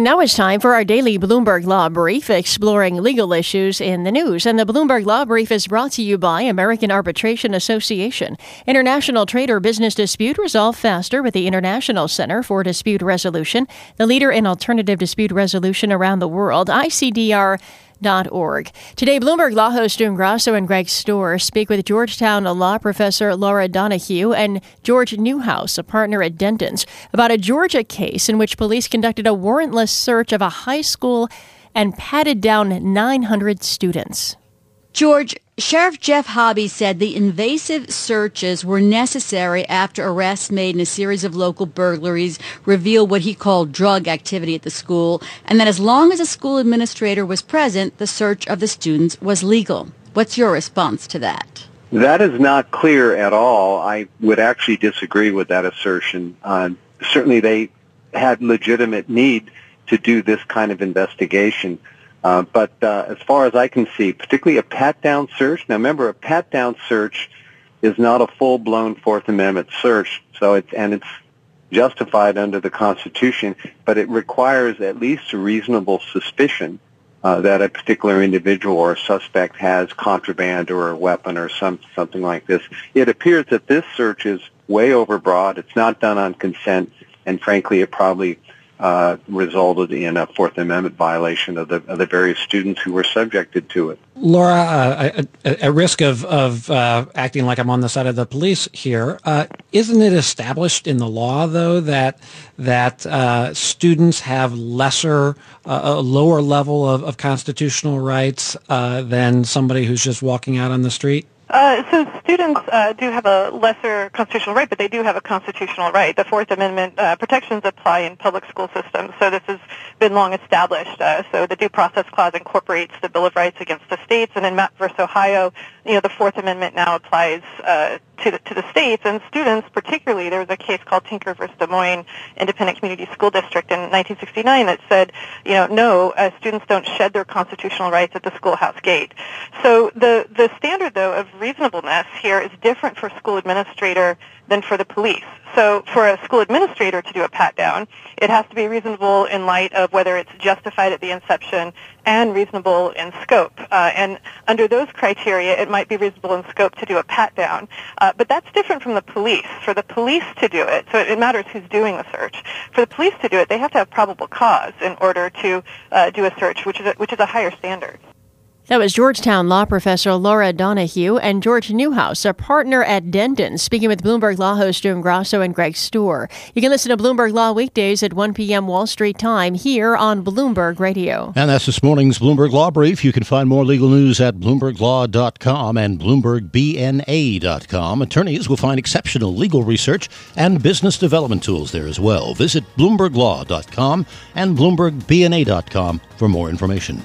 And now it's time for our daily Bloomberg Law Brief, exploring legal issues in the news. And the Bloomberg Law Brief is brought to you by American Arbitration Association. International trade or business dispute resolved faster with the International Center for Dispute Resolution, the leader in alternative dispute resolution around the world. ICDR Org. Today, Bloomberg Law host June Grasso and Greg Stohr speak with Georgetown law professor Laura Donohue and George Newhouse, a partner at Dentons, about a Georgia case in which police conducted a warrantless search of a high school and patted down 900 students. George, Sheriff Jeff Hobby said the invasive searches were necessary after arrests made in a series of local burglaries revealed what he called drug activity at the school, and that as long as a school administrator was present, the search of the students was legal. What's your response to that? That is not clear at all. I would actually disagree with that assertion. Uh, certainly they had legitimate need to do this kind of investigation. Uh, but uh, as far as I can see, particularly a pat-down search. Now, remember, a pat-down search is not a full-blown Fourth Amendment search, so it's and it's justified under the Constitution, but it requires at least a reasonable suspicion uh, that a particular individual or suspect has contraband or a weapon or some something like this. It appears that this search is way overbroad. It's not done on consent, and frankly, it probably uh, resulted in a Fourth Amendment violation of the, of the various students who were subjected to it. Laura, uh, at risk of, of uh, acting like I'm on the side of the police here, uh, isn't it established in the law, though, that that uh, students have lesser, uh, a lower level of, of constitutional rights than somebody who's just walking out on the street? Uh, so students uh, do have a lesser constitutional right, but they do have a constitutional right. The Fourth Amendment uh, protections apply in public school systems, so this has been long established. Uh, so the Due Process Clause incorporates the Bill of Rights against the states, and in Mapp versus Ohio, you know, the Fourth Amendment now applies uh, to the, to the states and students. Particularly, there was a case called Tinker versus Des Moines Independent Community School District in 1969 that said, you know, no, uh, students don't shed their constitutional rights at the schoolhouse gate. So the the standard, though, of reasonableness here is different for school administrator than for the police. So for a school administrator to do a pat down, it has to be reasonable in light of whether it's justified at the inception and reasonable in scope. Uh, and under those criteria, it might be reasonable in scope to do a pat down. Uh, but that's different from the police. For the police to do it, so it matters who's doing the search. For the police to do it, they have to have probable cause in order to uh, do a search, which is a, which is a higher standard. That was Georgetown law professor Laura Donohue and George Newhouse, a partner at Dentons, speaking with Bloomberg Law host June Grasso and Greg Stohr. You can listen to Bloomberg Law weekdays at 1 p.m. Wall Street time here on Bloomberg Radio. And that's this morning's Bloomberg Law Brief. You can find more legal news at BloombergLaw.com and BloombergBNA.com. Attorneys will find exceptional legal research and business development tools there as well. Visit BloombergLaw.com and BloombergBNA.com for more information.